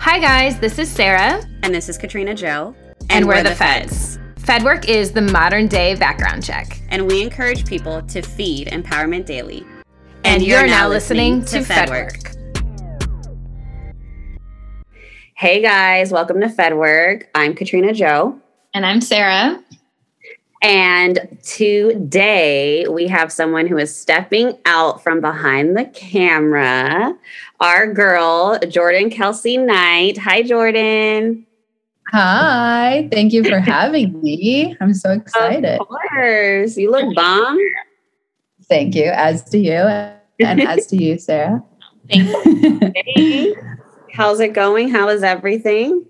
Hi, guys, this is Sarah. And this is Katrina Joe. And, and we're, we're, the, the feds. feds. FedWork is the modern day background check. And we encourage people to feed Empowerment Daily. And, and you're, you're, now listening, listening to FedWork. FedWork. Hey guys, welcome to FedWork. I'm Katrina Joe. And I'm Sarah. And today we have someone who is stepping out from behind the camera. Our girl, Jordan Kelsey Knight. Hi, Jordan. Hi. Thank you for having me. I'm so excited. Of course. You look bomb. Thank you. As to you and as to you, Sarah. Thank you. hey. How's it going? How is everything?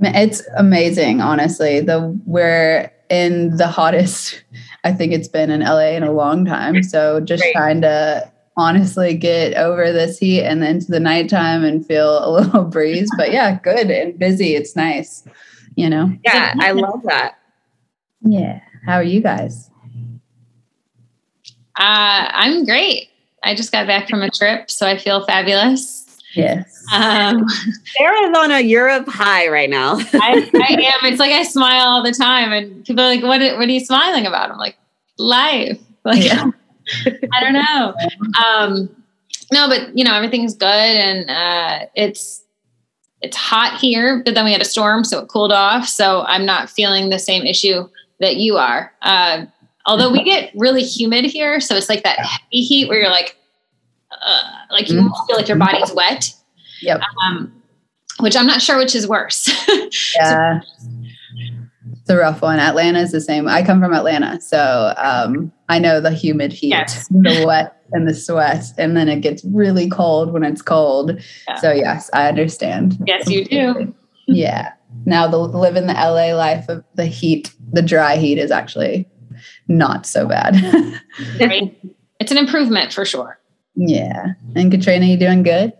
It's amazing, honestly. The we're in the hottest I think it's been in LA in a long time. So just Great. trying to honestly get over this heat and then to the nighttime and feel a little breeze. But yeah, good and busy. It's nice, you know? Yeah, I love that. Yeah. How are you guys? Uh, I'm great. I just got back from a trip, so I feel fabulous. Yes. Um, Sarah's on a Europe high right now. I, I, am. It's like I smile all the time, and people are like, "What? What are you smiling about?" I'm like, "Life." Like, yeah. I don't know. Um, no, but you know, everything's good, and uh, it's it's hot here. But then we had a storm, so it cooled off. So I'm not feeling the same issue that you are. Uh, although we get really humid here, so it's like that heavy heat where you're like, uh, like you mm-hmm. feel like your body's wet. Yep. Um, which I'm not sure which is worse. yeah. It's a rough one. Atlanta is the same. I come from Atlanta, so um, I know the humid heat, yes. the wet, and the sweat, and then it gets really cold when it's cold. Yeah. So yes, I understand. Yes, you do. yeah. Now the living the LA life of the heat, the dry heat is actually not so bad. it's an improvement for sure. Yeah. And Katrina, you doing good?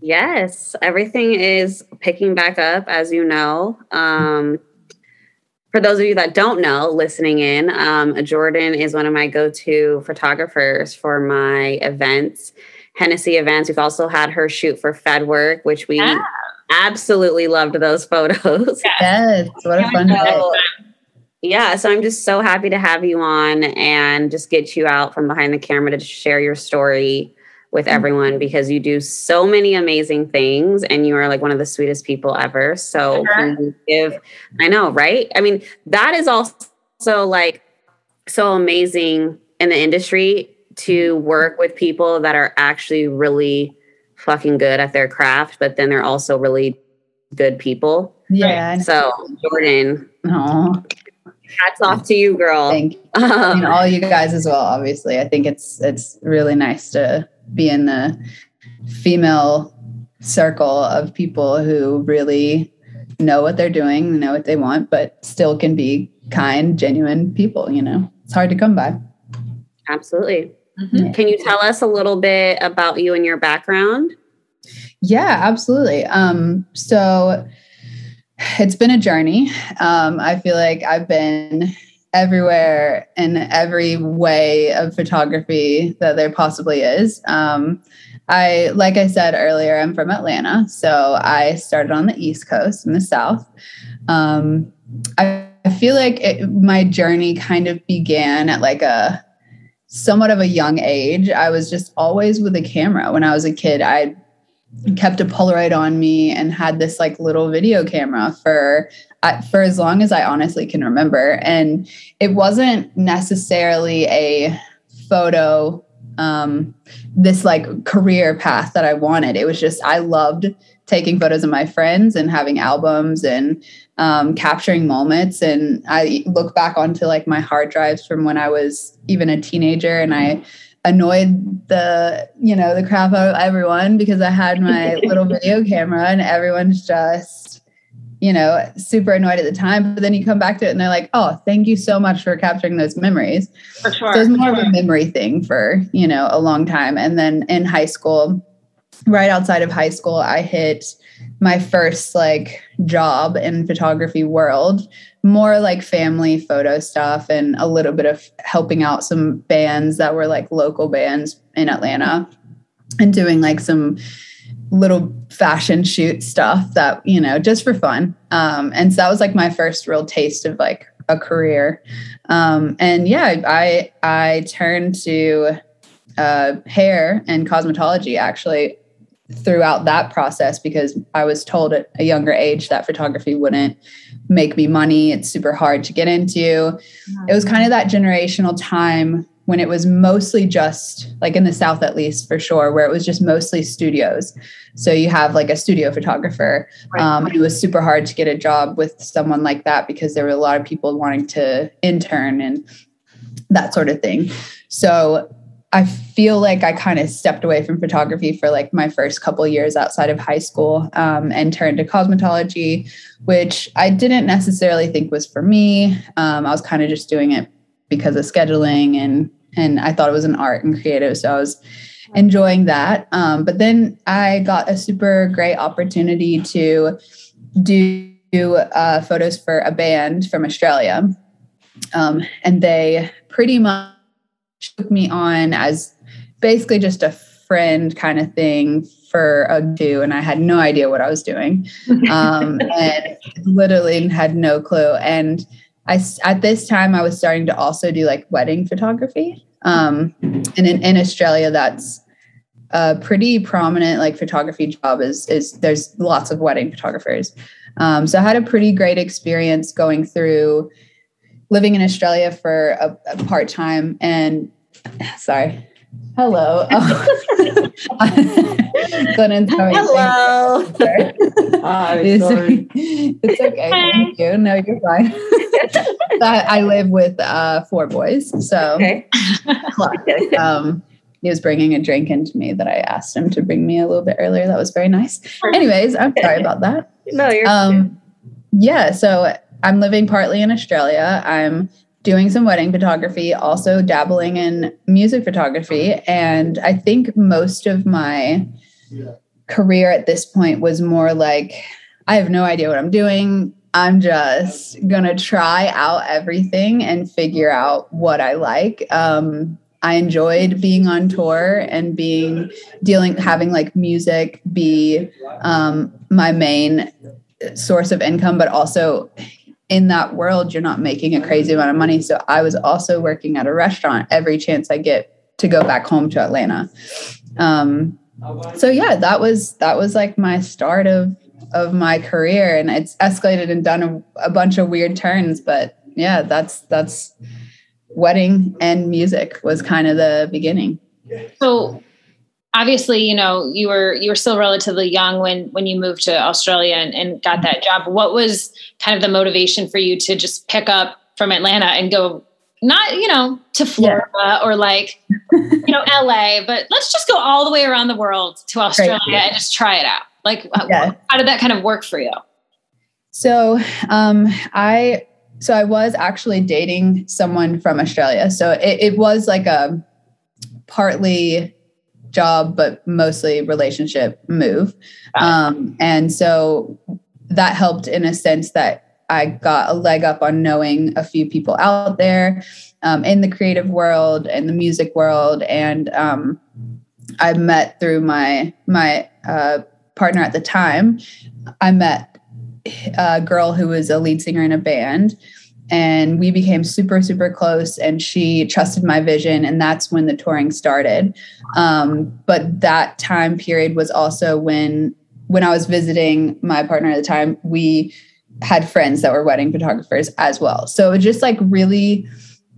Yes, everything is picking back up, as you know. Um, for those of you that don't know, listening in, um, Jordan is one of my go to photographers for my events, Hennessy events. We've also had her shoot for Fed Work, which we yeah. absolutely loved those photos. Yes, what a fun day yeah, so I'm just so happy to have you on and just get you out from behind the camera to share your story with mm-hmm. everyone because you do so many amazing things and you are like one of the sweetest people ever. So uh-huh. give I know, right? I mean, that is also like so amazing in the industry to work with people that are actually really fucking good at their craft, but then they're also really good people. Yeah. So Jordan, Aww. Hats off to you, girl. Thank you. Um, and all you guys as well. Obviously, I think it's it's really nice to be in the female circle of people who really know what they're doing, know what they want, but still can be kind, genuine people. You know, it's hard to come by. Absolutely. Mm-hmm. Can you tell us a little bit about you and your background? Yeah, absolutely. Um, so it's been a journey. Um, I feel like I've been everywhere in every way of photography that there possibly is. Um, I, like I said earlier, I'm from Atlanta, so I started on the East Coast in the South. Um, I, I, feel like it, my journey kind of began at like a somewhat of a young age. I was just always with a camera. When I was a kid, I kept a Polaroid on me and had this like little video camera for uh, for as long as I honestly can remember. And it wasn't necessarily a photo um this like career path that I wanted. It was just I loved taking photos of my friends and having albums and um, capturing moments. And I look back onto like my hard drives from when I was even a teenager and I annoyed the you know the crap out of everyone because I had my little video camera and everyone's just you know super annoyed at the time. But then you come back to it and they're like oh thank you so much for capturing those memories. For sure so it's more of a memory thing for you know a long time. And then in high school right outside of high school I hit my first like job in photography world more like family photo stuff and a little bit of helping out some bands that were like local bands in Atlanta and doing like some little fashion shoot stuff that you know just for fun. Um, and so that was like my first real taste of like a career. Um, and yeah i i turned to uh, hair and cosmetology actually throughout that process because i was told at a younger age that photography wouldn't make me money it's super hard to get into it was kind of that generational time when it was mostly just like in the South, at least for sure, where it was just mostly studios. So you have like a studio photographer. Um, it was super hard to get a job with someone like that because there were a lot of people wanting to intern and that sort of thing. So I feel like I kind of stepped away from photography for like my first couple years outside of high school um, and turned to cosmetology, which I didn't necessarily think was for me. Um, I was kind of just doing it because of scheduling and and I thought it was an art and creative. So I was enjoying that. Um, but then I got a super great opportunity to do uh, photos for a band from Australia. Um, and they pretty much took me on as basically just a friend kind of thing for a two and I had no idea what I was doing. Um, and literally had no clue. And I at this time I was starting to also do like wedding photography. Um, and in, in Australia, that's a pretty prominent like photography job. Is is there's lots of wedding photographers. Um, so I had a pretty great experience going through living in Australia for a, a part time and sorry. Hello. Oh. Hello. Hi, sorry. It's okay. Thank you. No, you're fine. I, I, live with uh, four boys. So okay. um, he was bringing a drink into me that I asked him to bring me a little bit earlier. That was very nice. Anyways, I'm sorry about that. No, you're um, yeah. So I'm living partly in Australia. I'm doing some wedding photography, also dabbling in music photography. And I think most of my career at this point was more like I have no idea what I'm doing. I'm just gonna try out everything and figure out what I like. Um, I enjoyed being on tour and being dealing, having like music be um, my main source of income, but also in that world, you're not making a crazy amount of money. So I was also working at a restaurant every chance I get to go back home to Atlanta. Um, so yeah, that was that was like my start of of my career and it's escalated and done a, a bunch of weird turns but yeah that's that's wedding and music was kind of the beginning so obviously you know you were you were still relatively young when when you moved to australia and, and got that job what was kind of the motivation for you to just pick up from atlanta and go not you know to florida yeah. or like you know la but let's just go all the way around the world to australia and just try it out like, yeah. how did that kind of work for you? So, um, I so I was actually dating someone from Australia. So it, it was like a partly job, but mostly relationship move. Um, and so that helped in a sense that I got a leg up on knowing a few people out there um, in the creative world and the music world. And um, I met through my my uh, partner at the time, I met a girl who was a lead singer in a band and we became super super close and she trusted my vision and that's when the touring started um, but that time period was also when when i was visiting my partner at the time we had friends that were wedding photographers as well so it was just like really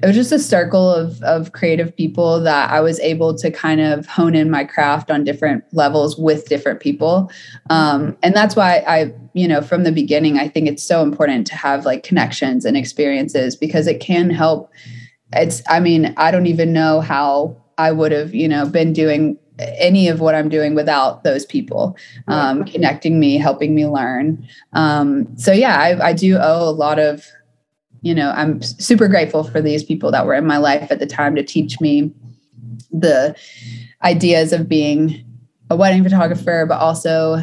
it was just a circle of of creative people that I was able to kind of hone in my craft on different levels with different people. Um, and that's why I, you know, from the beginning, I think it's so important to have like connections and experiences because it can help. It's, I mean, I don't even know how I would have, you know, been doing any of what I'm doing without those people um, connecting me, helping me learn. Um, so yeah, I, I do owe a lot of you know, I'm super grateful for these people that were in my life at the time to teach me the ideas of being a wedding photographer, but also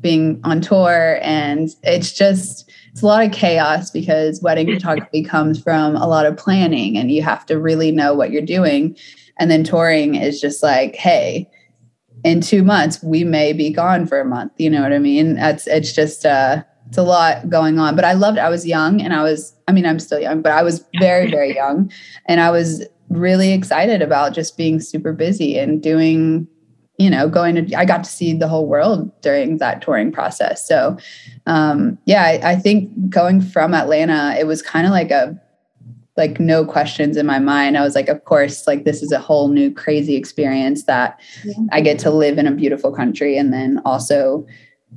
being on tour. And it's just, it's a lot of chaos because wedding photography comes from a lot of planning and you have to really know what you're doing. And then touring is just like, hey, in two months we may be gone for a month. You know what I mean? That's it's just uh it's a lot going on. But I loved I was young and I was I mean I'm still young, but I was very, very young. And I was really excited about just being super busy and doing you know going to i got to see the whole world during that touring process so um yeah I, I think going from atlanta it was kind of like a like no questions in my mind i was like of course like this is a whole new crazy experience that yeah. i get to live in a beautiful country and then also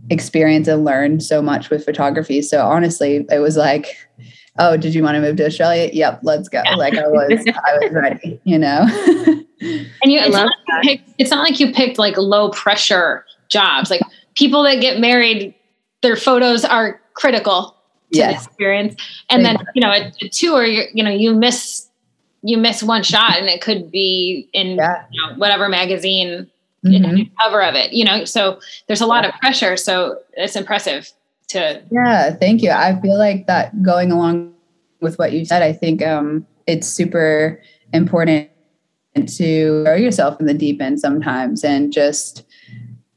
experience and learn so much with photography so honestly it was like oh, did you want to move to Australia? Yep, let's go. Yeah. Like I was, I was ready, you know? and you, it's not, like you picked, it's not like you picked like low pressure jobs. Like people that get married, their photos are critical to yes. the experience. And then, you know, a, a tour, you know, you miss, you miss one shot and it could be in yeah. you know, whatever magazine mm-hmm. cover of it, you know? So there's a lot of pressure. So it's impressive to yeah thank you i feel like that going along with what you said i think um, it's super important to throw yourself in the deep end sometimes and just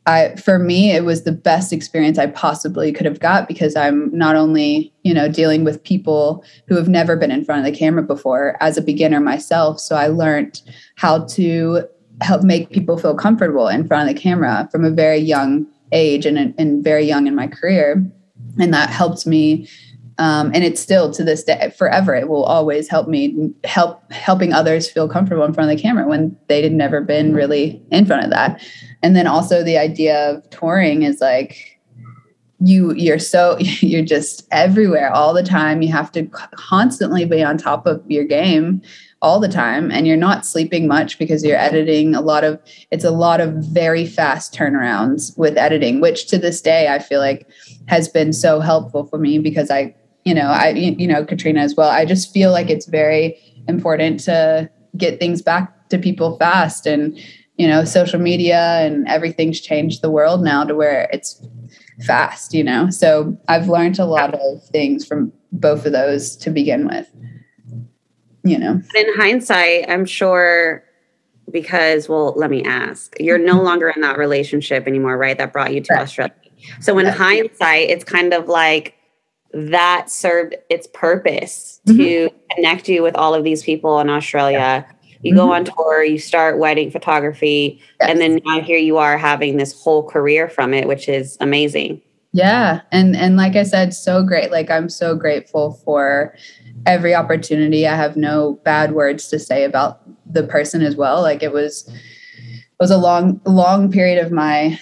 I for me it was the best experience I possibly could have got because I'm not only, you know, dealing with people who have never been in front of the camera before as a beginner myself, so I learned how to help make people feel comfortable in front of the camera from a very young age and, and very young in my career. And that helped me um, and it's still to this day forever it will always help me help helping others feel comfortable in front of the camera when they had never been really in front of that. And then also the idea of touring is like you you're so you're just everywhere all the time. You have to constantly be on top of your game all the time and you're not sleeping much because you're editing a lot of it's a lot of very fast turnarounds with editing which to this day I feel like has been so helpful for me because I you know I you know Katrina as well I just feel like it's very important to get things back to people fast and you know social media and everything's changed the world now to where it's fast you know so I've learned a lot of things from both of those to begin with you know. In hindsight, I'm sure because, well, let me ask, you're no mm-hmm. longer in that relationship anymore, right? That brought you to right. Australia. So in hindsight, it's kind of like that served its purpose mm-hmm. to connect you with all of these people in Australia. You mm-hmm. go on tour, you start wedding photography, yes. and then now here you are having this whole career from it, which is amazing. Yeah, and and like I said, so great. Like I'm so grateful for every opportunity. I have no bad words to say about the person as well. Like it was it was a long long period of my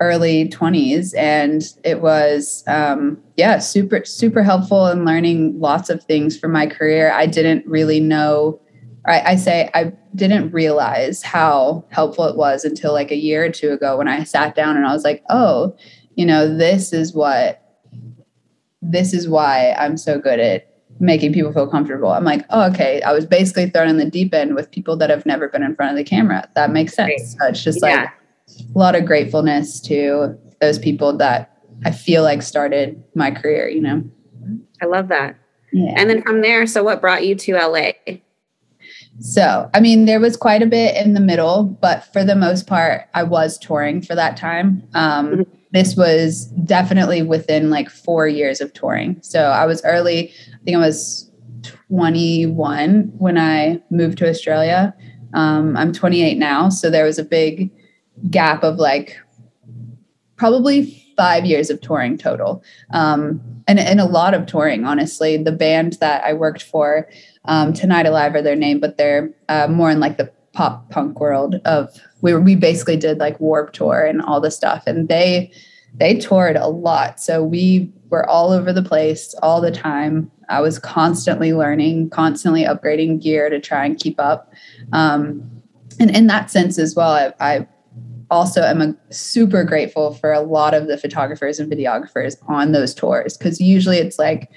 early 20s and it was um yeah super super helpful in learning lots of things for my career i didn't really know I, I say i didn't realize how helpful it was until like a year or two ago when i sat down and i was like oh you know this is what this is why i'm so good at making people feel comfortable. I'm like, oh, okay. I was basically thrown in the deep end with people that have never been in front of the camera. That makes sense. So it's just yeah. like a lot of gratefulness to those people that I feel like started my career, you know? I love that. Yeah. And then from there, so what brought you to LA? So, I mean, there was quite a bit in the middle, but for the most part, I was touring for that time. Um, mm-hmm this was definitely within like four years of touring. So I was early, I think I was 21 when I moved to Australia. Um, I'm 28 now. So there was a big gap of like probably five years of touring total. Um, and, and a lot of touring, honestly. The band that I worked for, um, Tonight Alive are their name, but they're uh, more in like the pop punk world of we we basically did like Warped Tour and all the stuff, and they they toured a lot. So we were all over the place all the time. I was constantly learning, constantly upgrading gear to try and keep up. Um, and in that sense as well, I, I also am super grateful for a lot of the photographers and videographers on those tours because usually it's like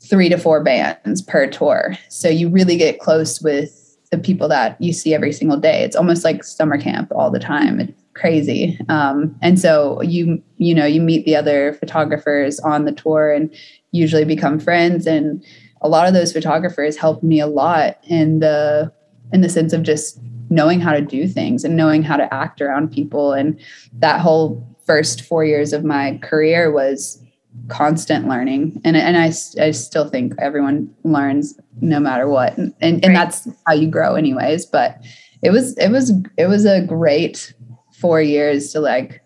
three to four bands per tour. So you really get close with the people that you see every single day. It's almost like summer camp all the time. It's crazy. Um, and so you you know you meet the other photographers on the tour and usually become friends. And a lot of those photographers helped me a lot in the in the sense of just knowing how to do things and knowing how to act around people. And that whole first four years of my career was constant learning. And, and I, I still think everyone learns no matter what. And, and, and that's how you grow anyways. But it was, it was, it was a great four years to like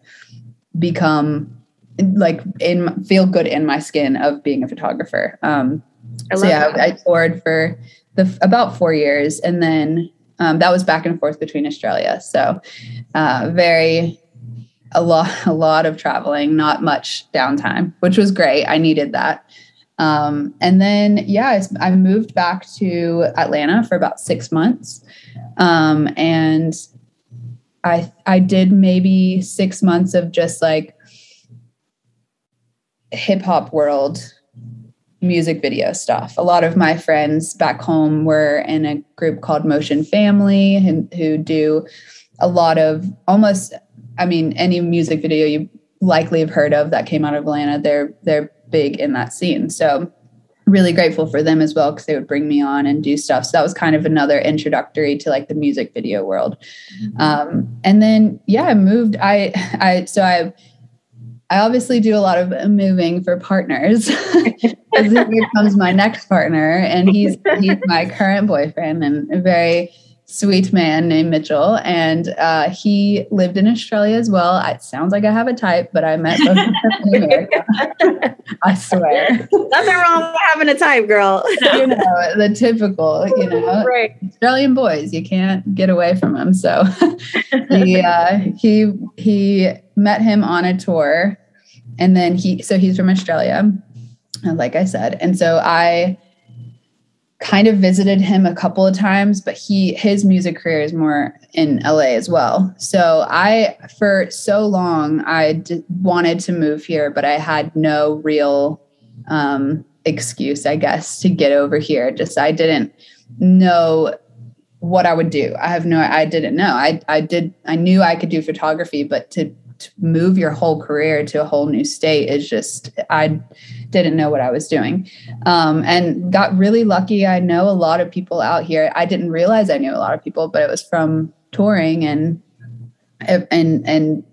become like in feel good in my skin of being a photographer. Um, so yeah, that. I toured for the about four years, and then um, that was back and forth between Australia. So uh, very a lot a lot of traveling, not much downtime, which was great. I needed that. Um, and then yeah, I, I, moved back to Atlanta for about six months, um, and I I did maybe six months of just like hip hop world music video stuff. A lot of my friends back home were in a group called Motion Family and who do a lot of almost I mean any music video you likely have heard of that came out of Atlanta, they're they're big in that scene. So really grateful for them as well because they would bring me on and do stuff. So that was kind of another introductory to like the music video world. Mm-hmm. Um, and then yeah, I moved. I I so I I obviously do a lot of moving for partners. As he becomes my next partner, and he's he's my current boyfriend and very sweet man named Mitchell, and uh, he lived in Australia as well. It sounds like I have a type, but I met both in America. I swear, nothing wrong with having a type, girl. you know the typical, you know, right. Australian boys. You can't get away from them. So he uh, he he met him on a tour, and then he so he's from Australia like I said. And so I kind of visited him a couple of times, but he his music career is more in LA as well. So I for so long I d- wanted to move here, but I had no real um, excuse, I guess, to get over here. Just I didn't know what I would do. I have no I didn't know. I I did I knew I could do photography, but to move your whole career to a whole new state is just I didn't know what I was doing, um, and got really lucky. I know a lot of people out here. I didn't realize I knew a lot of people, but it was from touring and and and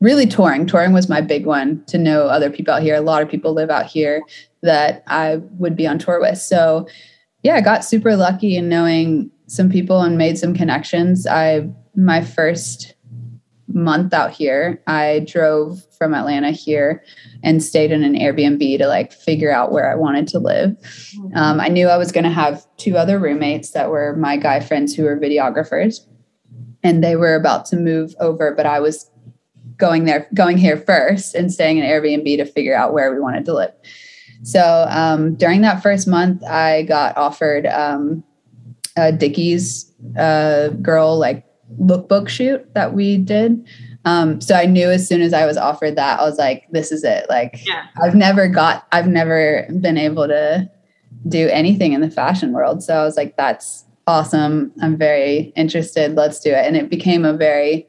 really touring. Touring was my big one to know other people out here. A lot of people live out here that I would be on tour with. So yeah, I got super lucky in knowing some people and made some connections. I my first month out here, I drove from Atlanta here and stayed in an Airbnb to like figure out where I wanted to live. Mm-hmm. Um, I knew I was going to have two other roommates that were my guy friends who were videographers, and they were about to move over, but I was going there, going here first and staying in Airbnb to figure out where we wanted to live. So um, during that first month, I got offered um, a Dickies uh, girl like lookbook shoot that we did. Um, so I knew as soon as I was offered that, I was like, this is it. Like yeah. I've never got, I've never been able to do anything in the fashion world. So I was like, that's awesome. I'm very interested. Let's do it. And it became a very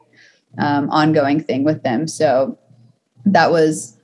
um, ongoing thing with them. So that was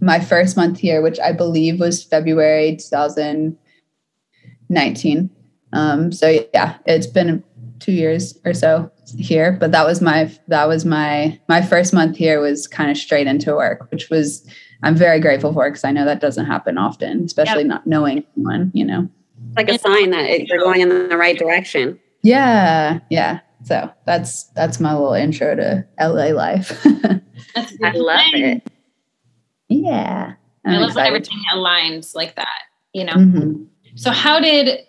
my first month here, which I believe was February 2019. Um, so yeah, it's been two years or so here but that was my that was my my first month here was kind of straight into work which was i'm very grateful for because i know that doesn't happen often especially yep. not knowing anyone you know? Like a sign that it, you're going in the right direction. Yeah yeah. So that's that's my little intro to la life. I love it. Yeah. I'm i love when everything aligns like that you know? Mm-hmm. so how did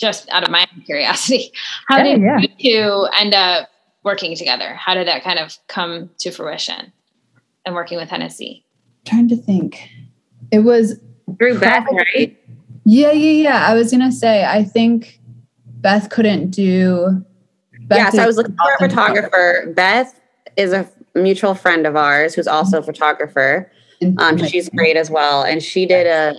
just out of my curiosity, how yeah, did yeah. you two end up working together? How did that kind of come to fruition and working with Hennessy? trying to think. It was through Beth, right? Yeah, yeah, yeah. I was gonna say, I think Beth couldn't do. Beth yeah, so I was looking for a photographer. Beth is a mutual friend of ours who's also a photographer. Um, she's great as well, and she did a.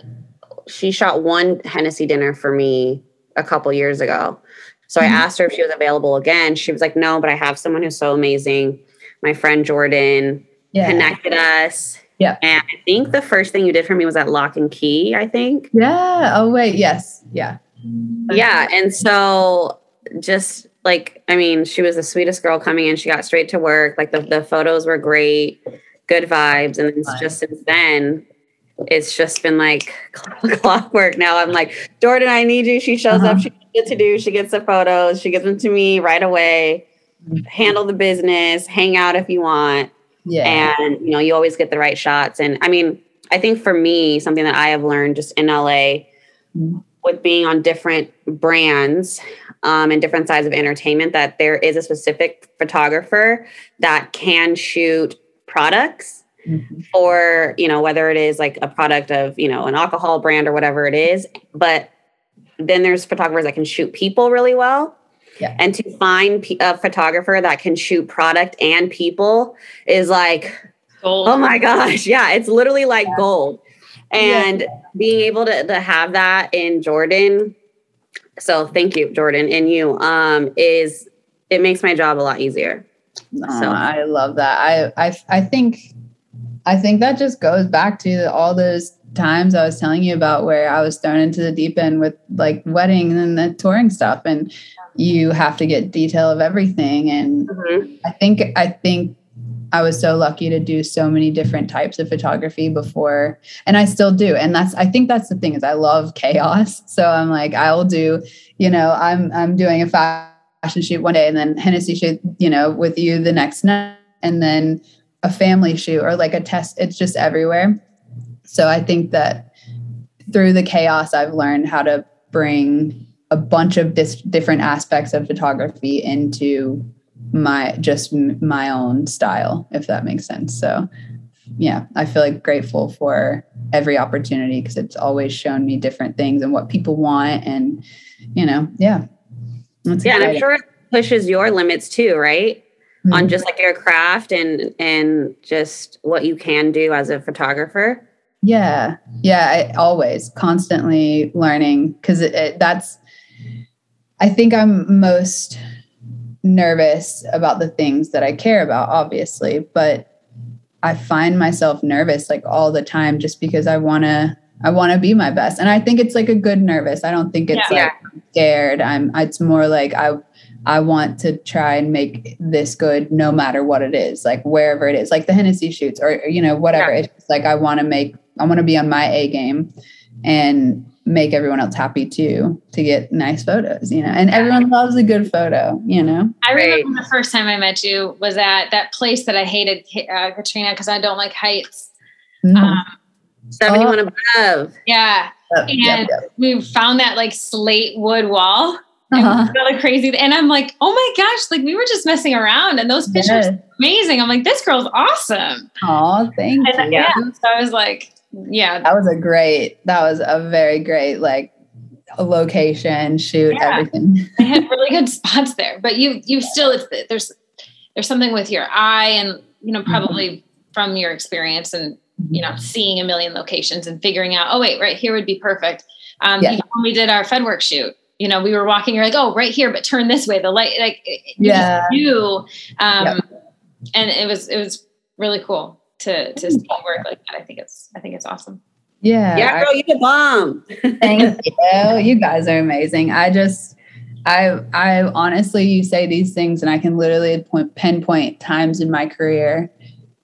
She shot one Hennessy dinner for me a couple years ago. So mm-hmm. I asked her if she was available again. She was like, no, but I have someone who's so amazing. My friend Jordan yeah. connected us. Yeah. And I think the first thing you did for me was at Lock and Key, I think. Yeah. Oh, wait. Yes. Yeah. Yeah. And so just like, I mean, she was the sweetest girl coming in. She got straight to work. Like the, the photos were great, good vibes. And it's just since then, it's just been like clockwork. Now I'm like, Jordan, I need you. She shows uh-huh. up, she gets to do, she gets the photos, she gives them to me right away. Handle the business, hang out if you want. Yeah. And you know, you always get the right shots. And I mean, I think for me, something that I have learned just in LA mm-hmm. with being on different brands um, and different sides of entertainment, that there is a specific photographer that can shoot products mm-hmm. for, you know, whether it is like a product of, you know, an alcohol brand or whatever it is. But then there's photographers that can shoot people really well. Yeah. And to find a photographer that can shoot product and people is like, gold. oh my gosh. Yeah. It's literally like yeah. gold. And yeah. being able to, to have that in Jordan. So thank you, Jordan, and you, um, is it makes my job a lot easier. Oh, so I love that. I, I, I think, I think that just goes back to all those times I was telling you about where I was thrown into the deep end with like wedding and the touring stuff. And you have to get detail of everything and mm-hmm. i think i think i was so lucky to do so many different types of photography before and i still do and that's i think that's the thing is i love chaos so i'm like i'll do you know i'm i'm doing a fashion shoot one day and then hennessy shoot you know with you the next night and then a family shoot or like a test it's just everywhere. So i think that through the chaos i've learned how to bring a bunch of dis- different aspects of photography into my just m- my own style if that makes sense. So yeah i feel like grateful for every opportunity because it's always shown me different things and what people want and you know yeah. That's yeah and i'm sure it pushes your limits too right mm-hmm. on just like your craft and and just what you can do as a photographer yeah yeah I, always constantly learning because that's I think I'm most nervous about the things that I care about, obviously, but I find myself nervous like all the time just because I want to I want to be my best. And I think it's like a good nervous. I don't think it's yeah, like yeah. scared. I'm it's more like I I want to try and make this good no matter what it is, like wherever it is, like the Hennessy shoots or, you know, whatever. Yeah. It's like I want to make I want to be on my A game. And make everyone else happy too to get nice photos you know and everyone loves a good photo you know i remember the first time i met you was at that place that i hated uh, katrina because i don't like heights mm. um, 71 oh. above yeah oh, and yep, yep. we found that like slate wood wall and uh-huh. really crazy and i'm like oh my gosh like we were just messing around and those pictures yes. amazing i'm like this girl's awesome oh thank and, you yeah so i was like yeah that was a great that was a very great like location shoot yeah. everything i had really good spots there but you you still it's there's there's something with your eye and you know probably mm-hmm. from your experience and you know seeing a million locations and figuring out oh wait right here would be perfect um yeah. when we did our fedwork shoot you know we were walking you're like oh right here but turn this way the light like yeah you um yep. and it was it was really cool to to see work like that. I think it's I think it's awesome. Yeah. Yeah, girl, you the bomb. thank you. You guys are amazing. I just I I honestly you say these things and I can literally point, pinpoint times in my career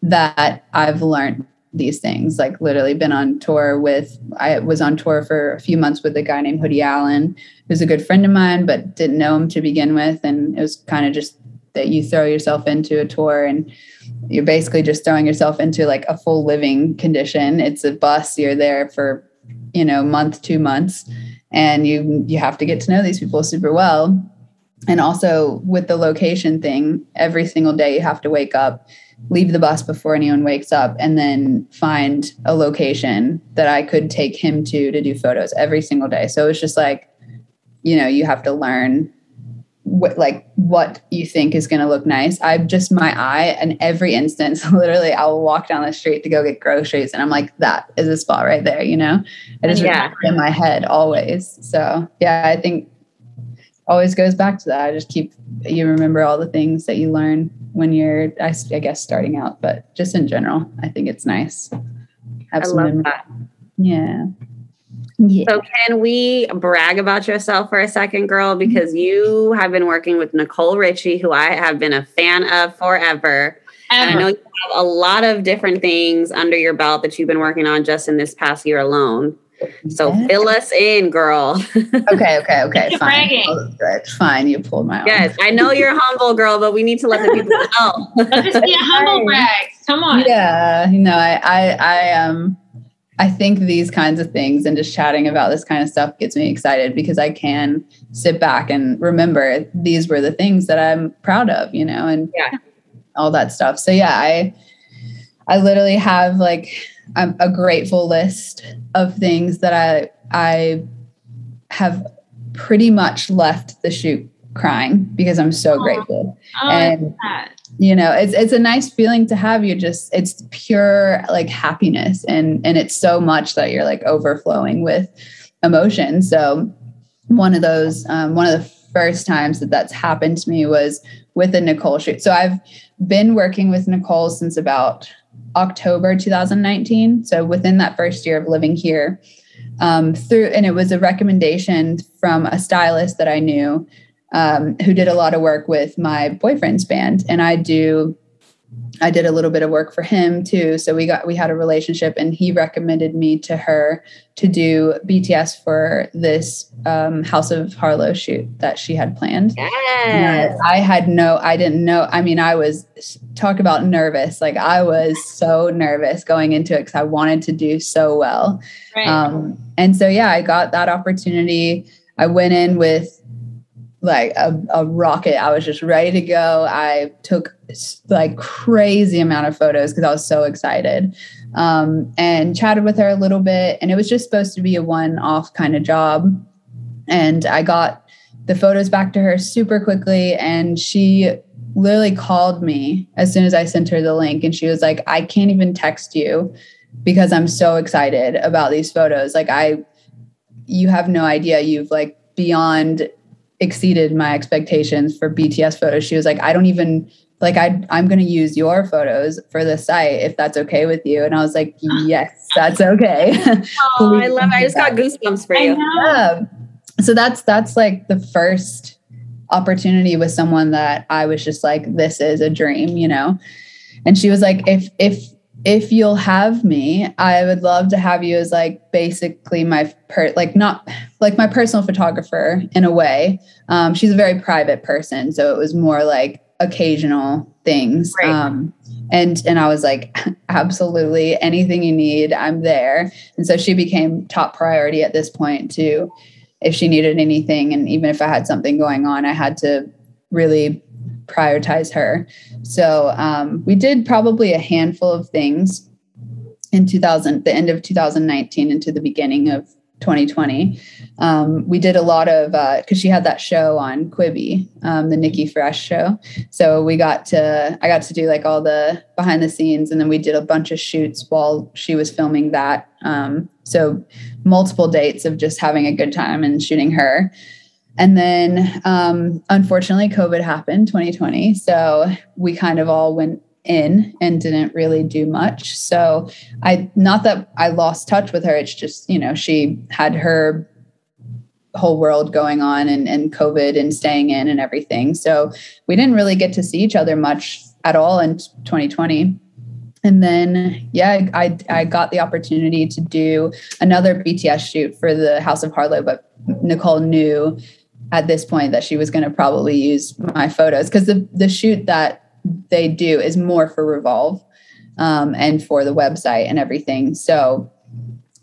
that I've learned these things like literally been on tour with i was on tour for a few months with a guy named hoodie allen who's a good friend of mine but didn't know him to begin with and it was kind of just that you throw yourself into a tour and you're basically just throwing yourself into like a full living condition. It's a bus. You're there for, you know, month, two months, and you you have to get to know these people super well. And also with the location thing, every single day you have to wake up, leave the bus before anyone wakes up, and then find a location that I could take him to to do photos every single day. So it's just like, you know, you have to learn what like what you think is going to look nice. I've just my eye and every instance, literally, I'll walk down the street to go get groceries, and I'm like, that is a spot right there. You know, I just yeah. in my head always. So yeah, I think always goes back to that. I just keep you remember all the things that you learn when you're, I, I guess, starting out, but just in general, I think it's nice. Have I love that. Yeah. Yeah. So, can we brag about yourself for a second, girl? Mm-hmm. Because you have been working with Nicole Richie, who I have been a fan of forever. And I know you have a lot of different things under your belt that you've been working on just in this past year alone. So yes. fill us in, girl. okay, okay, okay. Fine. Fine, you pulled my arm. Yes, I know you're humble, girl, but we need to let the people know. Let's just be a humble brag. Come on. Yeah, you know, I, I, I um, I think these kinds of things and just chatting about this kind of stuff gets me excited because I can sit back and remember these were the things that I'm proud of, you know, and yeah. all that stuff. So yeah, I, I literally have like a, a grateful list of things that I I have pretty much left the shoot crying because I'm so grateful. Oh, and you know, it's it's a nice feeling to have. You just it's pure like happiness and and it's so much that you're like overflowing with emotion. So one of those um, one of the first times that that's happened to me was with a Nicole shoot. So I've been working with Nicole since about October 2019. So within that first year of living here, um, through and it was a recommendation from a stylist that I knew um, who did a lot of work with my boyfriend's band, and I do I did a little bit of work for him too. So we got we had a relationship, and he recommended me to her to do BTS for this um, House of Harlow shoot that she had planned. Yes. I had no, I didn't know. I mean, I was talk about nervous. Like I was so nervous going into it because I wanted to do so well. Right. Um, and so yeah, I got that opportunity. I went in with like a, a rocket. I was just ready to go. I took like crazy amount of photos because I was so excited. Um, and chatted with her a little bit. And it was just supposed to be a one-off kind of job. And I got the photos back to her super quickly. And she literally called me as soon as I sent her the link. And she was like, I can't even text you because I'm so excited about these photos. Like I you have no idea. You've like beyond exceeded my expectations for BTS photos. She was like, I don't even like I I'm going to use your photos for the site if that's okay with you. And I was like, yes, that's okay. oh, I love it. I just got goosebumps for you. Yeah. So that's that's like the first opportunity with someone that I was just like, this is a dream, you know. And she was like, if if if you'll have me, I would love to have you as like basically my per like not like my personal photographer in a way. Um, she's a very private person, so it was more like occasional things. Right. Um, and and I was like, absolutely anything you need, I'm there. And so she became top priority at this point too. If she needed anything, and even if I had something going on, I had to really prioritize her. So um, we did probably a handful of things in 2000, the end of 2019 into the beginning of 2020. Um, we did a lot of because uh, she had that show on Quibi, um, the Nikki Fresh show. So we got to I got to do like all the behind the scenes, and then we did a bunch of shoots while she was filming that. Um, so multiple dates of just having a good time and shooting her. And then um, unfortunately, COVID happened 2020. So we kind of all went in and didn't really do much. So I, not that I lost touch with her, it's just, you know, she had her whole world going on and, and COVID and staying in and everything. So we didn't really get to see each other much at all in 2020. And then, yeah, I, I got the opportunity to do another BTS shoot for the House of Harlow, but Nicole knew at this point that she was going to probably use my photos because the the shoot that they do is more for Revolve um, and for the website and everything. So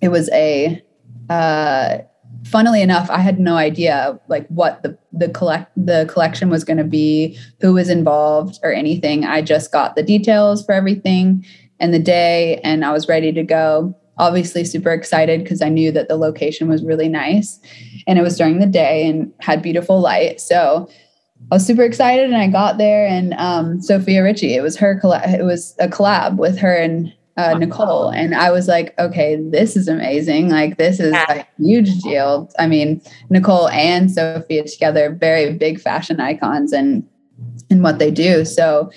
it was a uh, funnily enough, I had no idea like what the the collect the collection was going to be, who was involved or anything. I just got the details for everything and the day, and I was ready to go obviously super excited because I knew that the location was really nice and it was during the day and had beautiful light. So I was super excited and I got there and um, Sofia Richie, it was her, it was a collab with her and uh, Nicole. And I was like, okay, this is amazing. Like, this is a huge deal. I mean, Nicole and Sofia together, very big fashion icons and, and what they do. So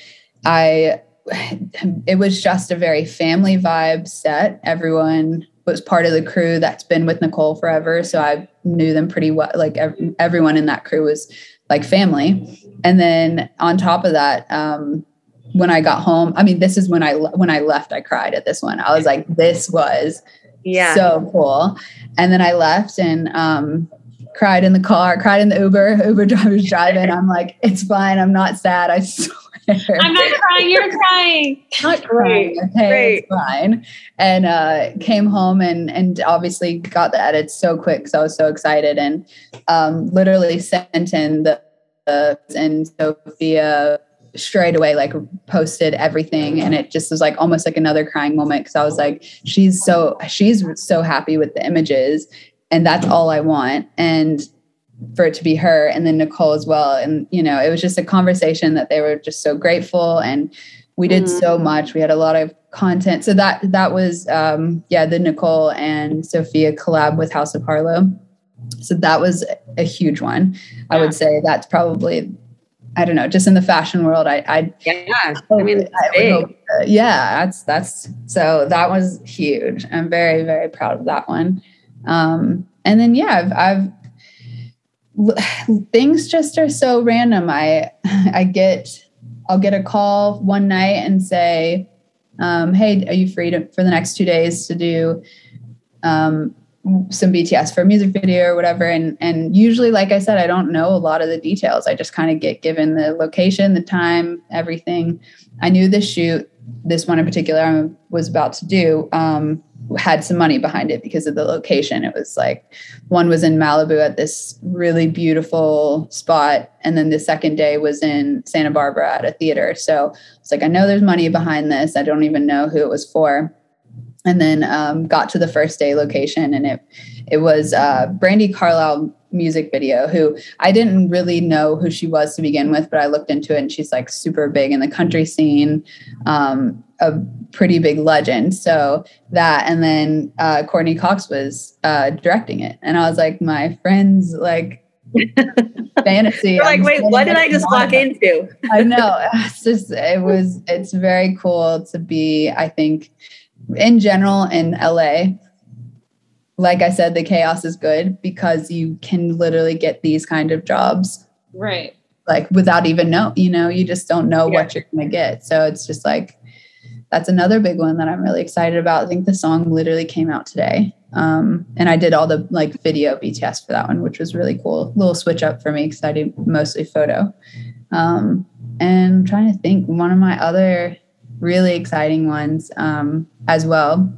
I it was just a very family vibe set. Everyone was part of the crew that's been with Nicole forever. So I knew them pretty well. Like ev- everyone in that crew was like family. And then on top of that, um, when I got home, I mean, this is when I when I left, I cried at this one. I was like, this was yeah so cool. And then I left and um, cried in the car, cried in the Uber. Uber driver's driving. I'm like, it's fine. I'm not sad. I. I'm not crying. You're crying. not crying. Okay, Great. it's fine. And uh, came home and and obviously got the edits so quick because I was so excited and um, literally sent in the uh, and Sofia straight away like posted everything and it just was like almost like another crying moment because I was like she's so she's so happy with the images and that's all I want and for it to be her and then Nicole as well and you know it was just a conversation that they were just so grateful and we did mm-hmm. so much we had a lot of content so that that was um yeah the Nicole and Sofia collab with House of Harlow so that was a huge one yeah. I would say that's probably I don't know, just in the fashion world, I, I yeah, I mean, I hope, uh, yeah, that's that's so that was huge. I'm very very proud of that one. Um, and then yeah, I've, I've things just are so random. I I get I'll get a call one night and say, um, "Hey, are you free to, for the next two days to do um, some BTS for a music video or whatever. And and usually, like I said, I don't know a lot of the details. I just kind of get given the location, the time, everything. I knew this shoot, this one in particular, I was about to do. Um, had some money behind it because of the location. It was like one was in Malibu at this really beautiful spot, and then the second day was in Santa Barbara at a theater. So it's like I know there's money behind this. I don't even know who it was for and then um, got to the first day location and it it was uh, Brandi Carlile music video who I didn't really know who she was to begin with but I looked into it and she's like super big in the country scene um, a pretty big legend so that and then uh, Courteney Cox was uh, directing it and I was like my friends like fantasy. You're like, wait, what did I just walk into? I know. It's just, it was, it's very cool to be, I think, in general in LA, like I said, the chaos is good because you can literally get these kind of jobs. Right. Like without even know, you know, you just don't know yeah. what you're going to get. So it's just like, that's another big one that I'm really excited about. I think the song literally came out today. Um, and I did all the like video BTS for that one, which was really cool. Little switch up for me because I do mostly photo. Um, and I'm trying to think one of my other really exciting ones um, as well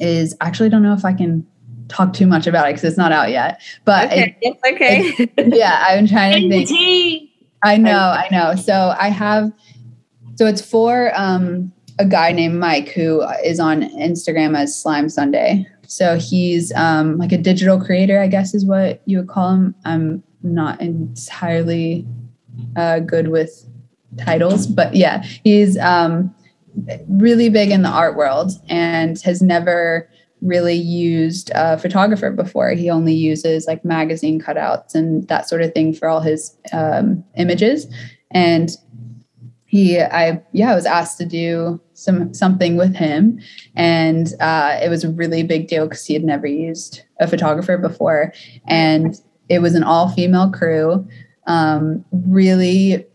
is actually don't know if I can talk too much about it because it's not out yet. But okay. It, okay. It, yeah, I'm trying to think. I know, I know. So I have so it's for um, a guy named Mike who is on Instagram as Slime Sunday. So he's um, like a digital creator, I guess is what you would call him. I'm not entirely uh, good with titles, but yeah, he's um, really big in the art world and has never really used a photographer before. He only uses like magazine cutouts and that sort of thing for all his um, images. And he, I, yeah, I was asked to do some something with him, and uh, it was a really big deal because he had never used a photographer before, and it was an all female crew. Um, really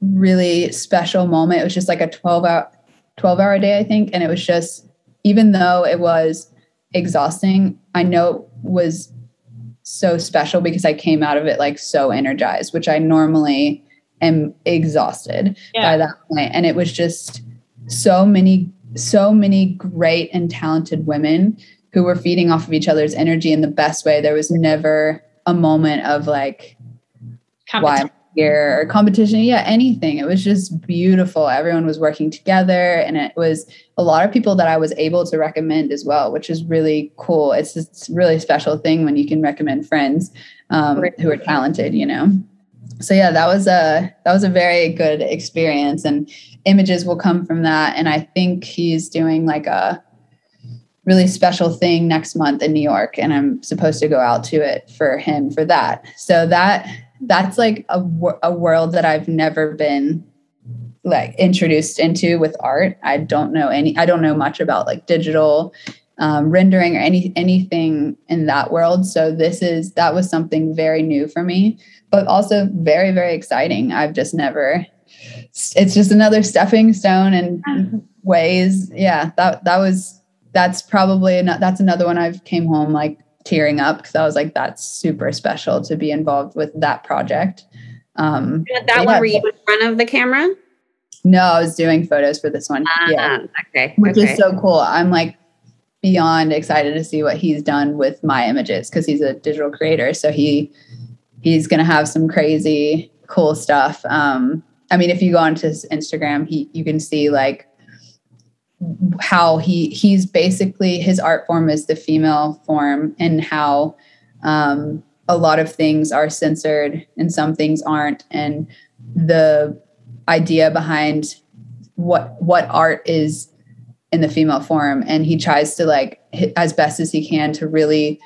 really special moment. It was just like a 12 hour 12 hour day, I think. And it was just, even though it was exhausting, I know it was so special because I came out of it like so energized, which I normally am exhausted yeah. by that point. And it was just so many, so many great and talented women who were feeding off of each other's energy in the best way. There was never a moment of like, why here or competition. Yeah anything. It was just beautiful. Everyone was working together and it was a lot of people that i was able to recommend as well which is really cool. It's a really special thing when you can recommend friends um, who are talented you know so yeah that was a that was a very good experience and images will come from that and i think he's doing like a really special thing next month in new york and i'm supposed to go out to it for him for that so that that's like a, a world that I've never been like introduced into with art. I don't know any, I don't know much about like digital um, rendering or any anything in that world. So this is that was something very new for me, but also very very exciting. I've just never. It's just another stepping stone and ways. Yeah, that that was that's probably not, that's another one I've came home like tearing up because I was like that's super special to be involved with that project. Um, that yeah, one were you in front of the camera? No, I was doing photos for this one. Ah, yeah. Okay. Which okay. is so cool. I'm like beyond excited to see what he's done with my images because he's a digital creator. So he he's gonna have some crazy cool stuff. Um, I mean, if you go onto his Instagram, he you can see like how he he's basically his art form is the female form and how um, a lot of things are censored and some things aren't and the idea behind what what art is in the female form and he tries to like as best as he can to really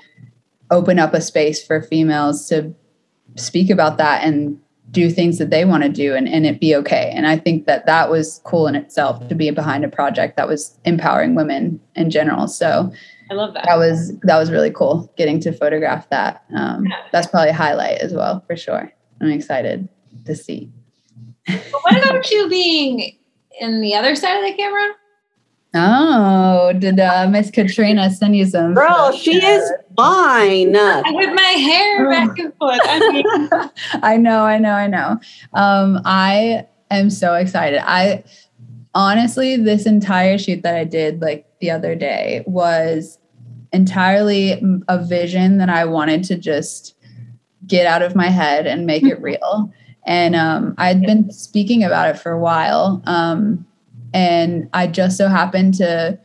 open up a space for females to speak about that and do things that they want to do and, and it be okay. And i think that that was cool in itself to be behind a project that was empowering women in general. So i love that. that was that was really cool getting to photograph that. Um, yeah. that's probably a highlight as well for sure. I'm excited to see. But what about you being in the other side of the camera Oh, did uh, Miss Katrina send you some? Girl, she is fine. With my hair back and forth. I, mean. I know, I know, I know. Um, I am so excited. I honestly, this entire shoot that I did like the other day was entirely a vision that I wanted to just get out of my head and make it real. And um, I'd been speaking about it for a while. Um, and I just so happened to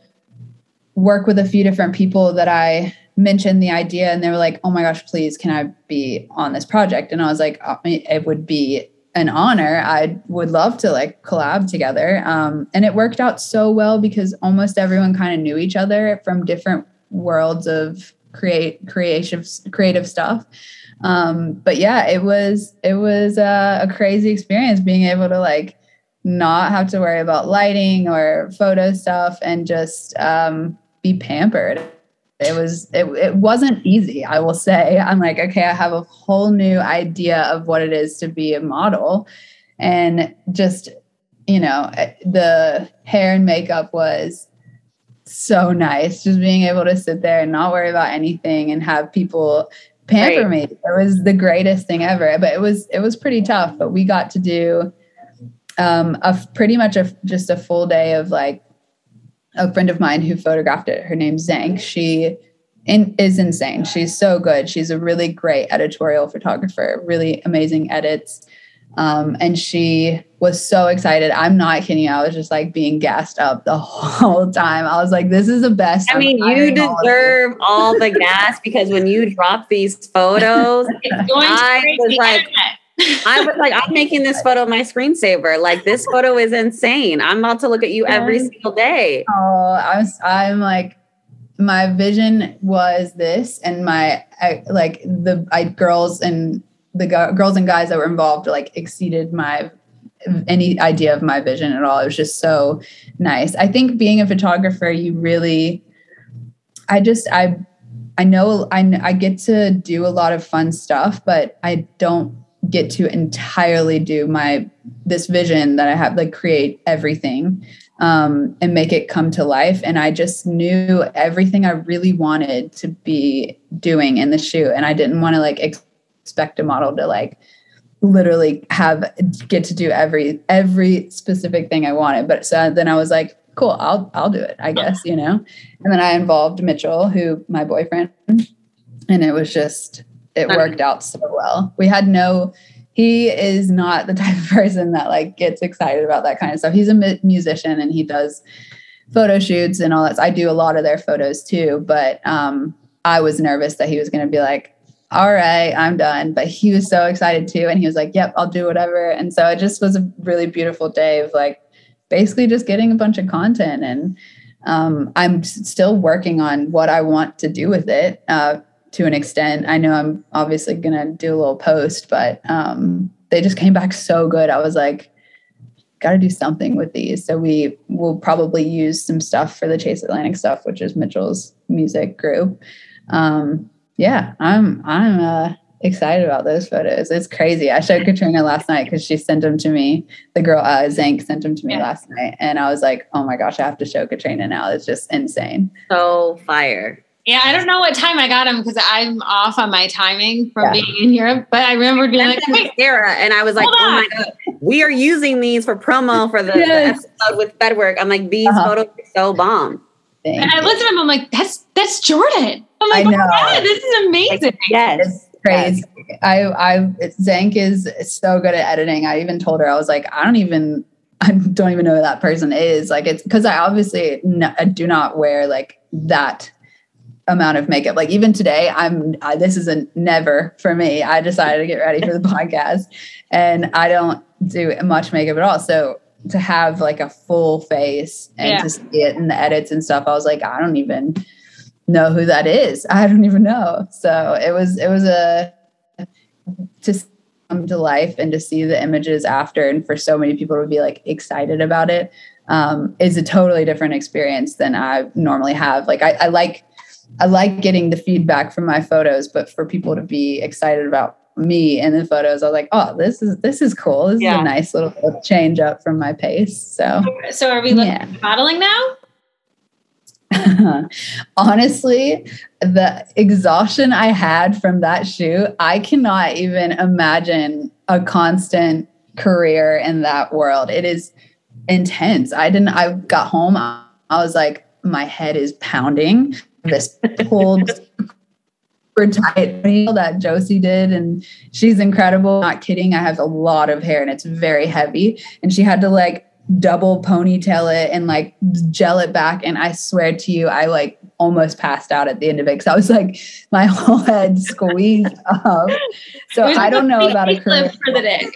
work with a few different people that I mentioned the idea and they were like, oh my gosh, please, can I be on this project? And I was like, oh, it would be an honor. I would love to like collab together. Um, and it worked out so well because almost everyone kind of knew each other from different worlds of create creative creative stuff. Um, but yeah, it was it was uh, a crazy experience being able to like not have to worry about lighting or photo stuff and just um, be pampered. It was it, it wasn't easy, I will say. I'm like, okay, I have a whole new idea of what it is to be a model. And just, you know, eh, the hair and makeup was so nice. Just being able to sit there and not worry about anything and have people pamper right. me. It was the greatest thing ever. But it was it was pretty tough. But we got to do um, a pretty much a just a full day of like a friend of mine who photographed it. Her name's Zank. She in, is insane. She's so good. She's a really great editorial photographer. Really amazing edits. Um, and she was so excited. I'm not kidding. You. I was just like being gassed up the whole time. I was like, this is the best. I mean, you deserve all, all the gas because when you drop these photos, I was like, I was like, I'm making this photo my screensaver. Like this photo is insane. I'm about to look at you every single day. Oh, I was I'm like my vision was this and my I, like the I, girls and the go- girls and guys that were involved like exceeded my any idea of my vision at all. It was just so nice. I think being a photographer, you really I just I I know I I get to do a lot of fun stuff, but I don't get to entirely do my this vision that I have, like create everything um, and make it come to life. And I just knew everything I really wanted to be doing in the shoot, and I didn't want to like expect a model to like literally have get to do every every specific thing I wanted. But so then I was like, cool, I'll I'll do it, I guess, you know. And then I involved Mitchell, who my boyfriend, and it was just it worked out so well. We had no he is not the type of person that like gets excited about that kind of stuff. He's a musician and he does photo shoots and all that. I do a lot of their photos too, but um I was nervous that he was going to be like all right, I'm done. But he was so excited too. And he was like, yep, I'll do whatever. And so it just was a really beautiful day of like basically just getting a bunch of content. And um, I'm still working on what I want to do with it. Uh, to an extent. I know I'm obviously gonna do a little post, but um, they just came back so good. I was like, got to do something with these. So we will probably use some stuff for the Chase Atlantic stuff, which is Mitchell's music group. Um, yeah, I'm I'm uh, excited about those photos. It's crazy. I showed Katrina last night because she sent them to me. The girl uh, Zank sent them to me yeah. last night, and I was like, "Oh my gosh, I have to show Katrina now." It's just insane. So fire. Yeah, I don't know what time I got them because I'm off on my timing from yeah. being in Europe. But I remember being like, "Hey, Sarah," and I was like, "Oh my god, we are using these for promo for the, yes. the episode with Bedwork." I'm like, "These uh-huh. photos are so bomb." Thank and I looked at them. I'm like, "That's that's Jordan." I'm like, "Oh my god, this is amazing!" Like, yes crazy. Yes. I, I, Zank is so good at editing. I even told her, I was like, I don't even, I don't even know who that person is. Like, it's because I obviously I do not wear like that amount of makeup. Like even today, I'm, I, this is a never for me. I decided to get ready for the podcast and I don't do much makeup at all. So to have like a full face and yeah. to see it in the edits and stuff, I was like, I don't even, know who that is. I don't even know. So it was it was a to come to life and to see the images after and for so many people to be like excited about it um, is a totally different experience than I normally have. Like I, I like I like getting the feedback from my photos, but for people to be excited about me and the photos, I was like, oh, this is this is cool. This yeah. is a nice little change up from my pace. So so are we looking yeah. modeling now? Honestly, the exhaustion I had from that shoot, I cannot even imagine a constant career in that world. It is intense. I didn't, I got home, I was like, my head is pounding. This pulled tight meal that Josie did, and she's incredible. Not kidding. I have a lot of hair and it's very heavy. And she had to like double ponytail it and like gel it back. And I swear to you, I like almost passed out at the end of it because I was like my whole head squeezed up. So I don't know about a career for the day.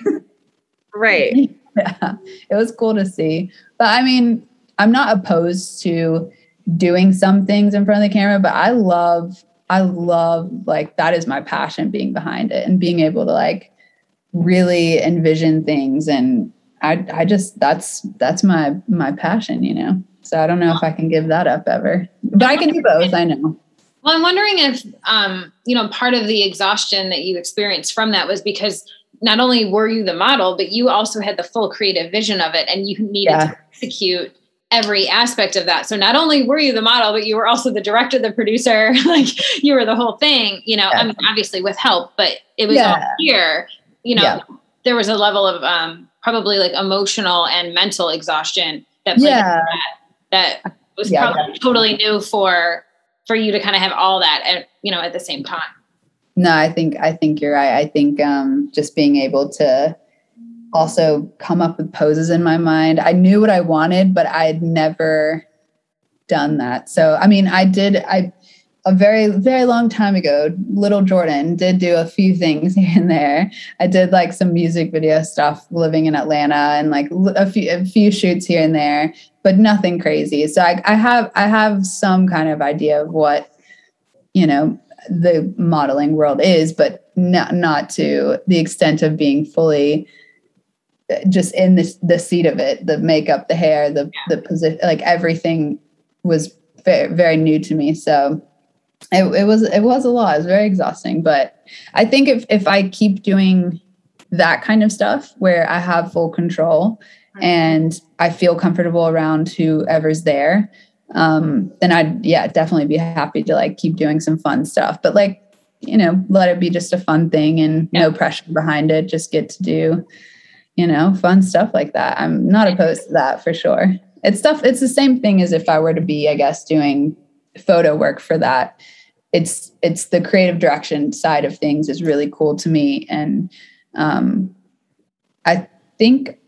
right. Yeah, it was cool to see. But I mean, I'm not opposed to doing some things in front of the camera, but I love, I love like that is my passion being behind it and being able to like really envision things and I I just that's that's my my passion, you know. So I don't know if I can give that up ever, but I can do both. I know. Well, I'm wondering if um, you know part of the exhaustion that you experienced from that was because not only were you the model, but you also had the full creative vision of it, and you needed yeah. to execute every aspect of that. So not only were you the model, but you were also the director, the producer, like you were the whole thing. You know, yeah. I mean, obviously with help, but it was yeah. all here. You know, there was a level of um, probably like emotional and mental exhaustion that yeah. that, that was yeah, probably totally new for for you to kind of have all that at you know at the same time no i think i think you're right i think um just being able to also come up with poses in my mind. I knew what i wanted but i'd never done that. So i mean i did i a very very long time ago little jordan did do a few things here and there. I did like some music video stuff living in atlanta and like a few a few shoots here and there but nothing crazy. So i, I have i have some kind of idea of what you know the modeling world is but not not to the extent of being fully just in this the seat of it the makeup the hair the the position like everything was very very new to me so it, it was it was a lot. It was very exhausting. But I think if if I keep doing that kind of stuff where I have full control mm-hmm. and I feel comfortable around whoever's there, um, then I'd yeah definitely be happy to like keep doing some fun stuff. But like you know, let it be just a fun thing and yeah. no pressure behind it. Just get to do you know fun stuff like that. I'm not opposed to that for sure. It's stuff. It's the same thing as if I were to be, I guess, doing photo work for that it's it's the creative direction side of things is really cool to me and um, i think